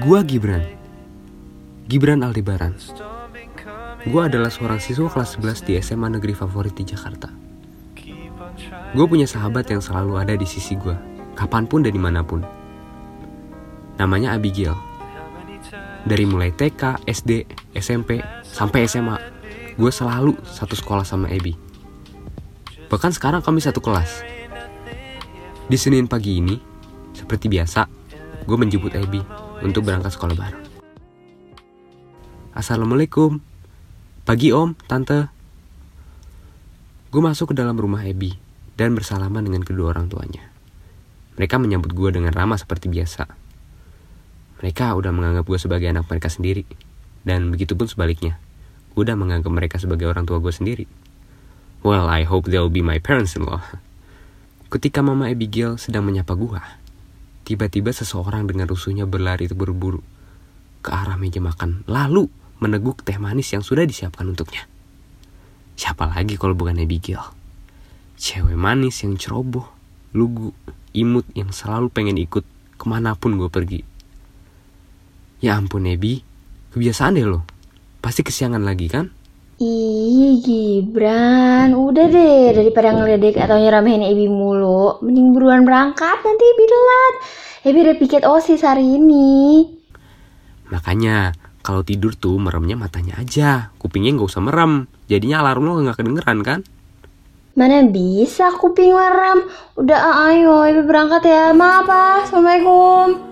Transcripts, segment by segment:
Gua Gibran. Gibran Aldebaran. Gua adalah seorang siswa kelas 11 di SMA negeri favorit di Jakarta. Gue punya sahabat yang selalu ada di sisi gue, kapan pun dan di mana pun. Namanya Abigail. Dari mulai TK, SD, SMP, sampai SMA, gue selalu satu sekolah sama Abby. Bahkan sekarang kami satu kelas. Di Senin pagi ini, seperti biasa, gue menjemput Abby untuk berangkat sekolah bareng. Assalamualaikum. Pagi om, tante. Gue masuk ke dalam rumah Abby dan bersalaman dengan kedua orang tuanya. Mereka menyambut gue dengan ramah seperti biasa. Mereka udah menganggap gue sebagai anak mereka sendiri. Dan begitu pun sebaliknya. Gue udah menganggap mereka sebagai orang tua gue sendiri. Well, I hope they'll be my parents-in-law. Ketika Mama Abigail sedang menyapa gue, tiba-tiba seseorang dengan rusuhnya berlari terburu-buru ke arah meja makan, lalu meneguk teh manis yang sudah disiapkan untuknya. Siapa lagi kalau bukan Abigail? Cewek manis yang ceroboh, lugu, imut yang selalu pengen ikut ke mana pun gue pergi. Ya ampun Ebi, kebiasaan deh lo. Pasti kesiangan lagi kan? Ih Gibran, udah deh daripada ngeledek atau nyeramahin Ebi mulu. Mending buruan berangkat nanti Ebi telat. Ebi udah piket OSIS hari ini. Makanya kalau tidur tuh meremnya matanya aja. Kupingnya nggak usah merem. Jadinya alarm lo nggak kedengeran kan? Mana bisa kuping merem. Udah ayo Ebi berangkat ya. Maaf ah. Assalamualaikum.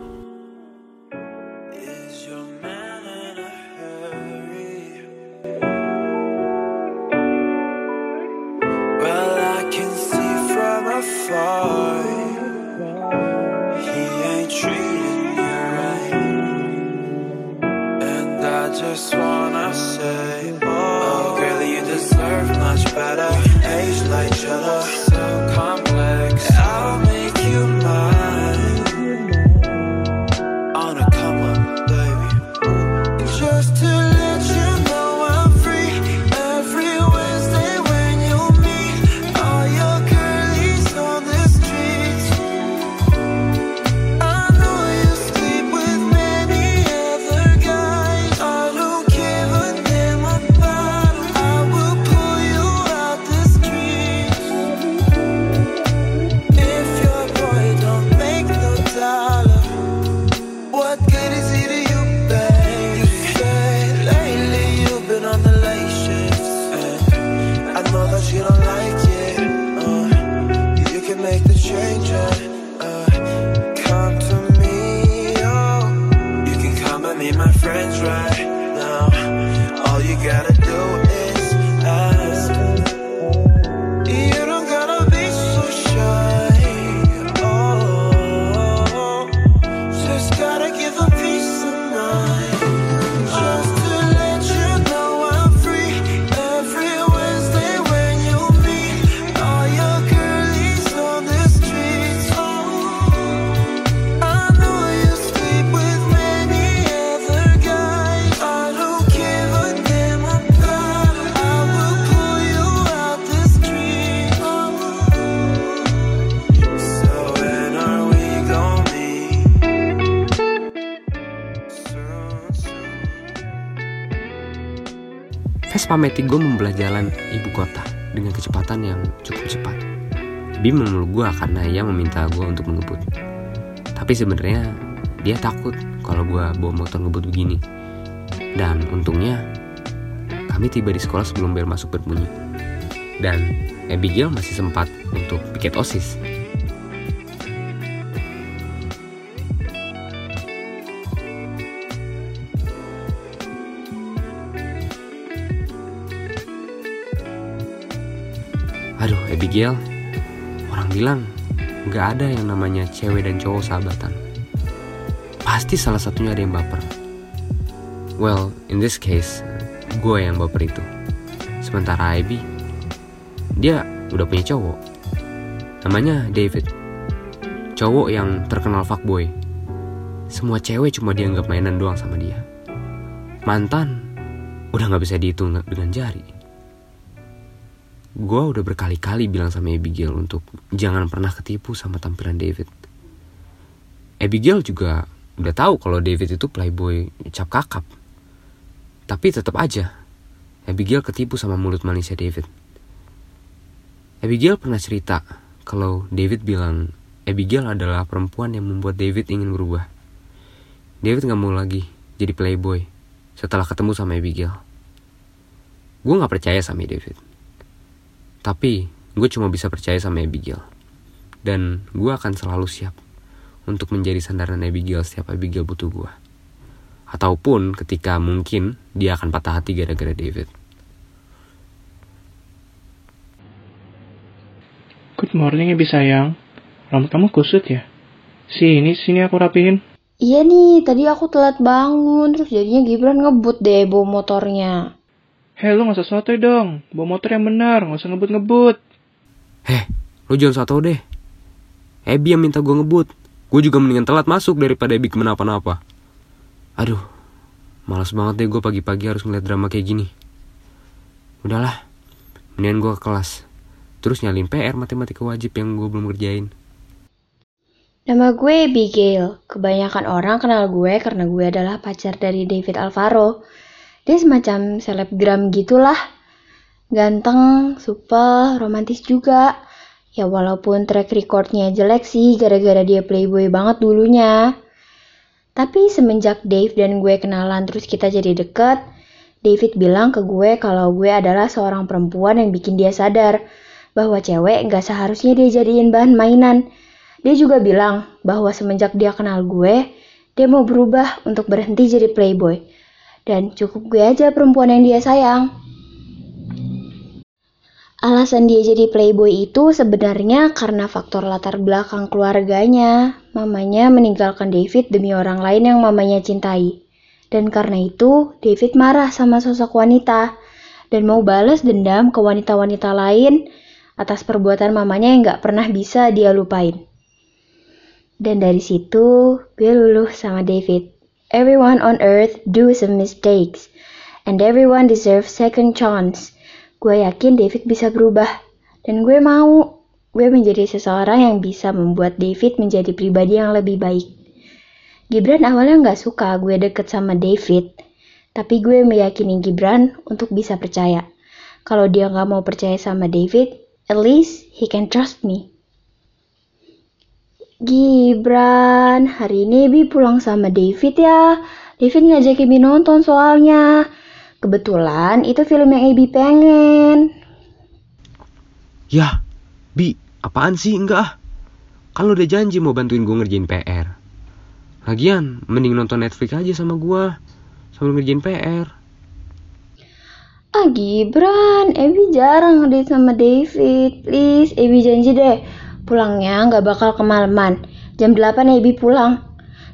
Gue membelah jalan ibu kota dengan kecepatan yang cukup cepat. Lebih menurut gue karena ia meminta gue untuk mengebut. Tapi sebenarnya dia takut kalau gue bawa motor ngebut begini. Dan untungnya kami tiba di sekolah sebelum bel masuk berbunyi. Dan Abigail masih sempat untuk piket OSIS. Abigail, orang bilang nggak ada yang namanya cewek dan cowok sahabatan. Pasti salah satunya ada yang baper. Well, in this case, gue yang baper itu. Sementara Ivy, dia udah punya cowok. Namanya David. Cowok yang terkenal fuckboy. Semua cewek cuma dianggap mainan doang sama dia. Mantan, udah nggak bisa dihitung dengan jari gue udah berkali-kali bilang sama Abigail untuk jangan pernah ketipu sama tampilan David. Abigail juga udah tahu kalau David itu playboy cap kakap. Tapi tetap aja, Abigail ketipu sama mulut manisnya David. Abigail pernah cerita kalau David bilang Abigail adalah perempuan yang membuat David ingin berubah. David gak mau lagi jadi playboy setelah ketemu sama Abigail. Gue gak percaya sama David. Tapi gue cuma bisa percaya sama Abigail. Dan gue akan selalu siap untuk menjadi sandaran Abigail setiap Abigail butuh gue. Ataupun ketika mungkin dia akan patah hati gara-gara David. Good morning, Ibi sayang. Rambut kamu kusut ya? Sini, sini aku rapihin. Iya nih, tadi aku telat bangun, terus jadinya Gibran ngebut deh bawa motornya. Hei, lu gak usah sotoy dong. Bawa motor yang benar, gak usah ngebut-ngebut. Heh, lu jangan soto deh. Ebi yang minta gue ngebut. Gue juga mendingan telat masuk daripada Ebi kenapa-napa. Aduh, malas banget deh gue pagi-pagi harus ngeliat drama kayak gini. Udahlah, mendingan gue ke kelas. Terus nyalin PR matematika wajib yang gue belum kerjain. Nama gue Abigail. Kebanyakan orang kenal gue karena gue adalah pacar dari David Alvaro. Dia semacam selebgram gitulah. Ganteng, supel, romantis juga. Ya walaupun track recordnya jelek sih gara-gara dia playboy banget dulunya. Tapi semenjak Dave dan gue kenalan terus kita jadi deket, David bilang ke gue kalau gue adalah seorang perempuan yang bikin dia sadar bahwa cewek gak seharusnya dia jadiin bahan mainan. Dia juga bilang bahwa semenjak dia kenal gue, dia mau berubah untuk berhenti jadi playboy. Dan cukup gue aja perempuan yang dia sayang. Alasan dia jadi playboy itu sebenarnya karena faktor latar belakang keluarganya. Mamanya meninggalkan David demi orang lain yang mamanya cintai. Dan karena itu, David marah sama sosok wanita dan mau balas dendam ke wanita-wanita lain atas perbuatan mamanya yang gak pernah bisa dia lupain. Dan dari situ, gue luluh sama David. Everyone on earth do some mistakes, and everyone deserves second chance. Gue yakin David bisa berubah, dan gue mau gue menjadi seseorang yang bisa membuat David menjadi pribadi yang lebih baik. Gibran awalnya nggak suka gue deket sama David, tapi gue meyakini Gibran untuk bisa percaya. Kalau dia nggak mau percaya sama David, at least he can trust me. Gibran, hari ini Bi pulang sama David ya. David ngajak Ibi nonton soalnya. Kebetulan itu film yang Ibi pengen. Yah, Bi, apaan sih? Enggak ah. Lu udah janji mau bantuin gue ngerjain PR. Lagian, mending nonton Netflix aja sama gue. Sambil ngerjain PR. Ah Gibran, Ebi jarang ngedate sama David. Please, Ebi janji deh. Pulangnya nggak bakal kemalaman. Jam 8 Ebi pulang.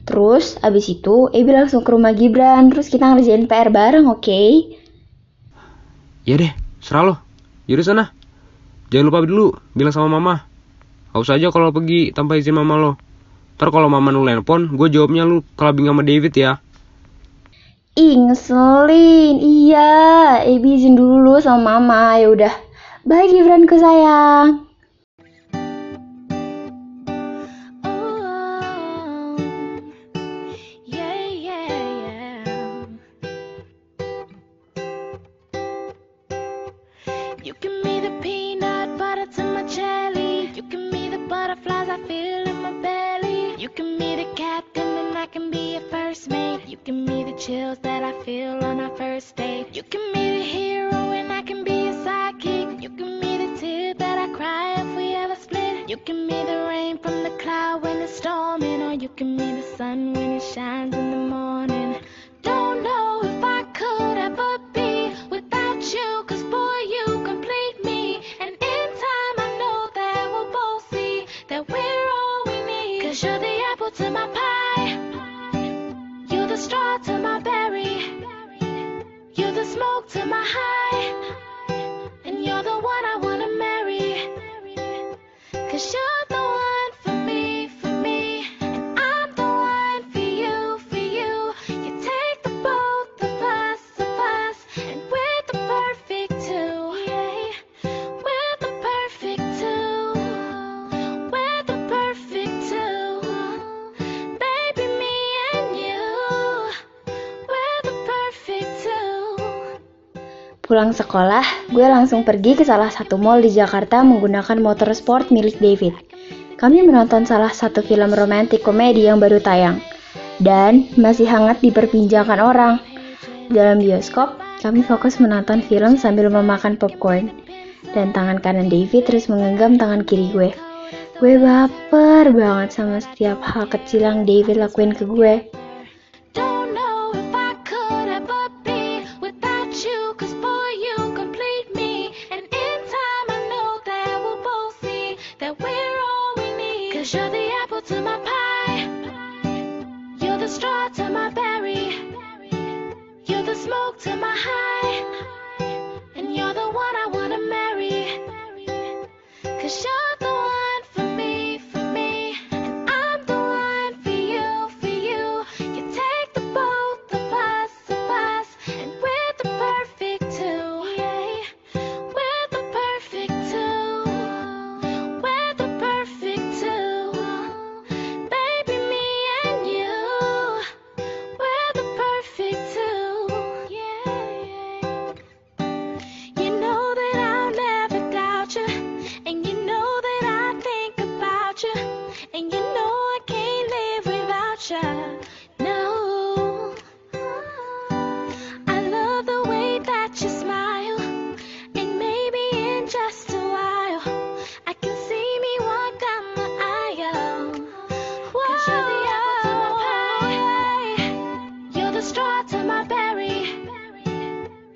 Terus abis itu Ebi langsung ke rumah Gibran. Terus kita ngerjain PR bareng, oke? Ya deh, serah lo. Yaudah sana. Jangan lupa dulu, bilang sama mama. Haus aja kalau pergi tanpa izin mama lo. Ntar kalau mama lu nelpon, gue jawabnya lu kelabing sama David ya. Ih, ngeselin. Iya, Ebi izin dulu sama mama. Ya udah. Bye Gibran ke sayang. First mate. You give me the chills that I feel on our first date. You can me the hero and I can be a sidekick. You can me the tear that I cry if we ever split. You can me the rain from the cloud when it's storming, or you can me the sun when it shines in the morning. High, and you're the one I wanna marry. Cause you're Pulang sekolah, gue langsung pergi ke salah satu mall di Jakarta menggunakan motor sport milik David. Kami menonton salah satu film romantik komedi yang baru tayang dan masih hangat diperbincangkan orang. Dalam bioskop, kami fokus menonton film sambil memakan popcorn. Dan tangan kanan David terus menggenggam tangan kiri gue. Gue baper banget sama setiap hal kecil yang David lakuin ke gue. And you're the one I wanna marry. Cause you're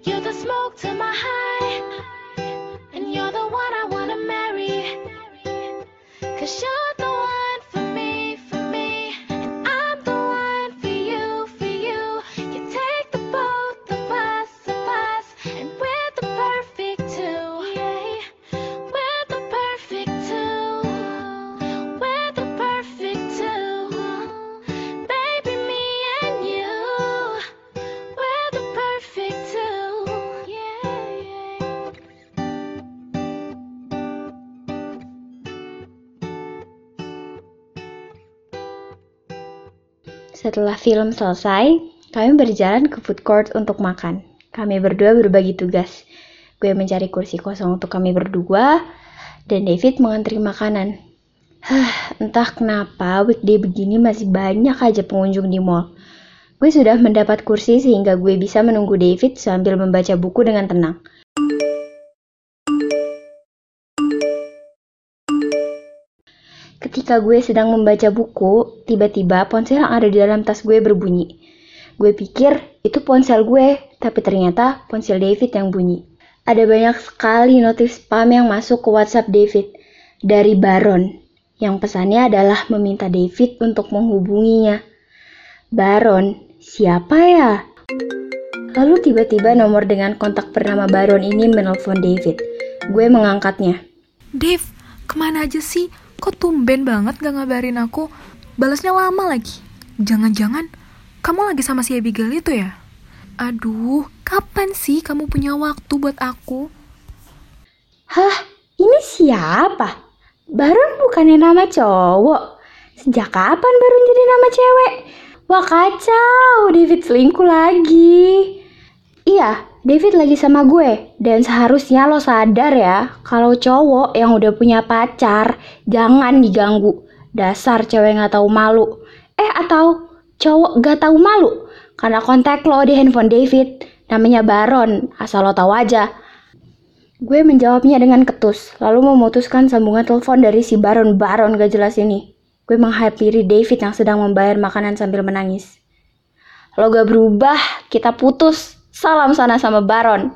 You're the smoke to my high, and you're the one I wanna marry. Cause you're Setelah film selesai, kami berjalan ke food court untuk makan. Kami berdua berbagi tugas. Gue mencari kursi kosong untuk kami berdua, dan David mengantri makanan. Hah, entah kenapa weekday begini masih banyak aja pengunjung di mall. Gue sudah mendapat kursi sehingga gue bisa menunggu David sambil membaca buku dengan tenang. Ketika gue sedang membaca buku, tiba-tiba ponsel yang ada di dalam tas gue berbunyi. Gue pikir itu ponsel gue, tapi ternyata ponsel David yang bunyi. Ada banyak sekali notif spam yang masuk ke WhatsApp David dari Baron, yang pesannya adalah meminta David untuk menghubunginya. Baron, siapa ya? Lalu tiba-tiba nomor dengan kontak bernama Baron ini menelpon David. Gue mengangkatnya. Dave, ke mana aja sih? Kok tumben banget gak ngabarin aku? Balasnya lama lagi. Jangan-jangan kamu lagi sama si Abigail itu ya? Aduh, kapan sih kamu punya waktu buat aku? Hah, ini siapa? Baron bukannya nama cowok. Sejak kapan Baron jadi nama cewek? Wah kacau, David selingkuh lagi. Iya, David lagi sama gue. Dan seharusnya lo sadar ya, kalau cowok yang udah punya pacar, jangan diganggu. Dasar cewek gak tahu malu. Eh, atau cowok gak tahu malu. Karena kontak lo di handphone David, namanya Baron, asal lo tahu aja. Gue menjawabnya dengan ketus, lalu memutuskan sambungan telepon dari si Baron Baron gak jelas ini. Gue menghampiri David yang sedang membayar makanan sambil menangis. Lo gak berubah, kita putus. Salam sana sama Baron.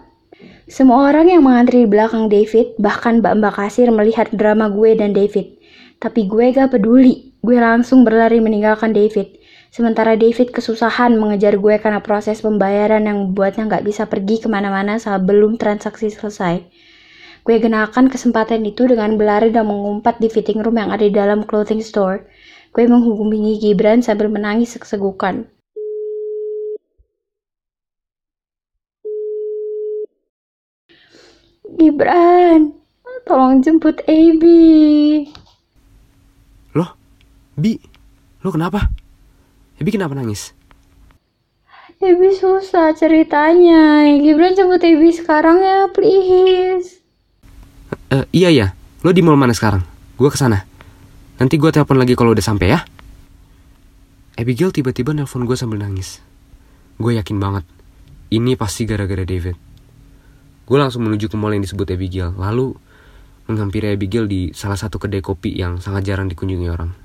Semua orang yang mengantri di belakang David, bahkan Mbak-mbak kasir melihat drama gue dan David. Tapi gue gak peduli, gue langsung berlari meninggalkan David. Sementara David kesusahan mengejar gue karena proses pembayaran yang membuatnya gak bisa pergi ke mana-mana sebelum transaksi selesai. Gue gunakan kesempatan itu dengan berlari dan mengumpat di fitting room yang ada di dalam clothing store. Gue menghubungi Gibran sambil menangis sesegukan. Gibran, tolong jemput Ebi. Loh, Bi, lo kenapa? Ebi kenapa nangis? Ebi susah ceritanya. Gibran jemput Ebi sekarang ya, please. Eh, iya ya, lo di mall mana sekarang? Gue ke sana. Nanti gue telepon lagi kalau udah sampai ya. Abigail tiba-tiba nelpon gue sambil nangis. Gue yakin banget, ini pasti gara-gara David. Gue langsung menuju ke mall yang disebut Abigail, lalu menghampiri Abigail di salah satu kedai kopi yang sangat jarang dikunjungi orang.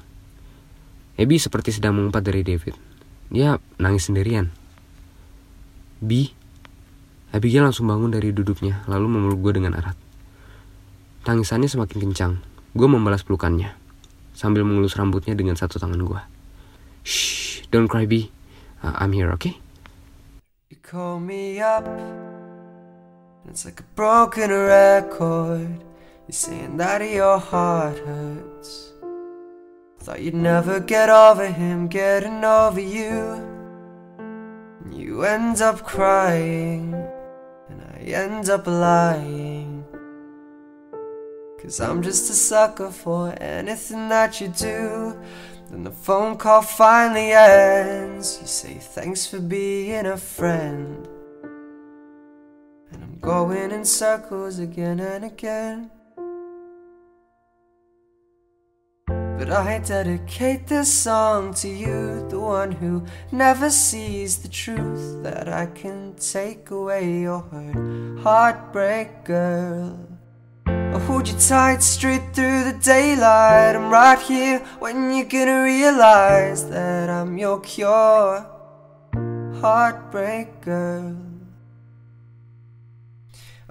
Abby seperti sedang mengumpat dari David. Dia nangis sendirian. Bi, Abigail langsung bangun dari duduknya, lalu memeluk gue dengan erat. Tangisannya semakin kencang. Gue membalas pelukannya, sambil mengelus rambutnya dengan satu tangan gue. Shh, don't cry, Bi. Uh, I'm here, okay? You call me up, it's like a broken record. You're saying that your heart hurts. Thought you'd never get over him getting over you. And you end up crying, and I end up lying. Cause I'm just a sucker for anything that you do. Then the phone call finally ends. You say thanks for being a friend. And I'm going in circles again and again. But I dedicate this song to you, the one who never sees the truth. That I can take away your hurt, heartbreak girl. I'll hold you tight straight through the daylight. I'm right here when you're gonna realize that I'm your cure, heartbreak girl.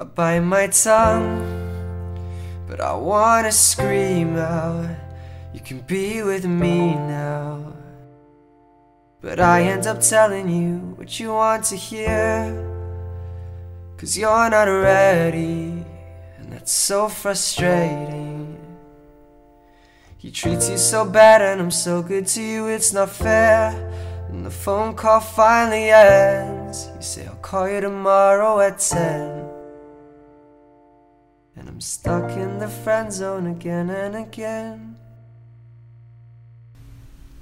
I bite my tongue, but I wanna scream out. You can be with me now. But I end up telling you what you want to hear. Cause you're not ready, and that's so frustrating. He treats you so bad, and I'm so good to you, it's not fair. And the phone call finally ends. You say, I'll call you tomorrow at 10. I'm stuck in the friend zone again and again.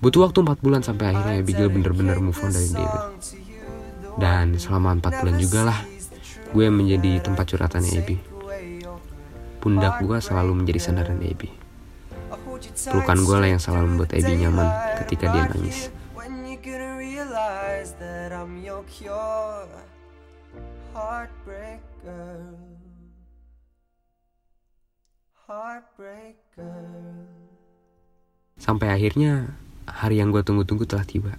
Butuh waktu 4 bulan sampai akhirnya Abigail bener-bener move on dari David. Dan selama 4 bulan juga lah, gue menjadi tempat curhatannya Abby. Pundak gue selalu menjadi sandaran Abby. Pelukan gue lah yang selalu membuat Abby nyaman ketika dia nangis. When Sampai akhirnya hari yang gue tunggu-tunggu telah tiba.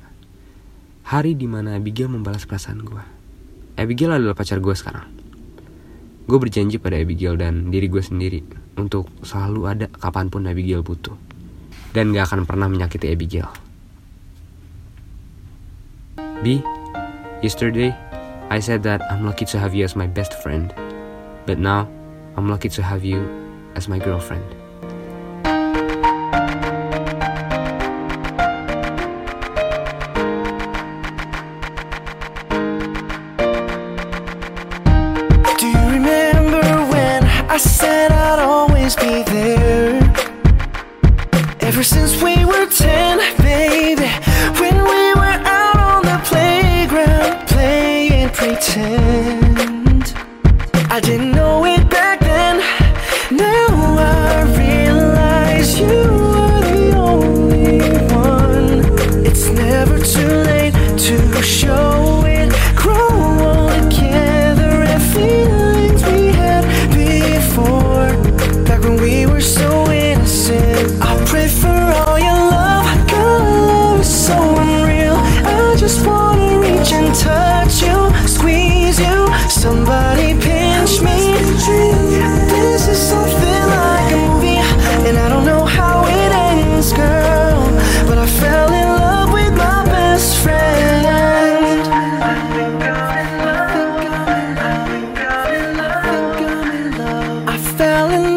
Hari di mana Abigail membalas perasaan gue. Abigail adalah pacar gue sekarang. Gue berjanji pada Abigail dan diri gue sendiri untuk selalu ada kapan pun Abigail butuh. Dan gak akan pernah menyakiti Abigail. B, yesterday I said that I'm lucky to have you as my best friend. But now I'm lucky to have you as my girlfriend. Fell in love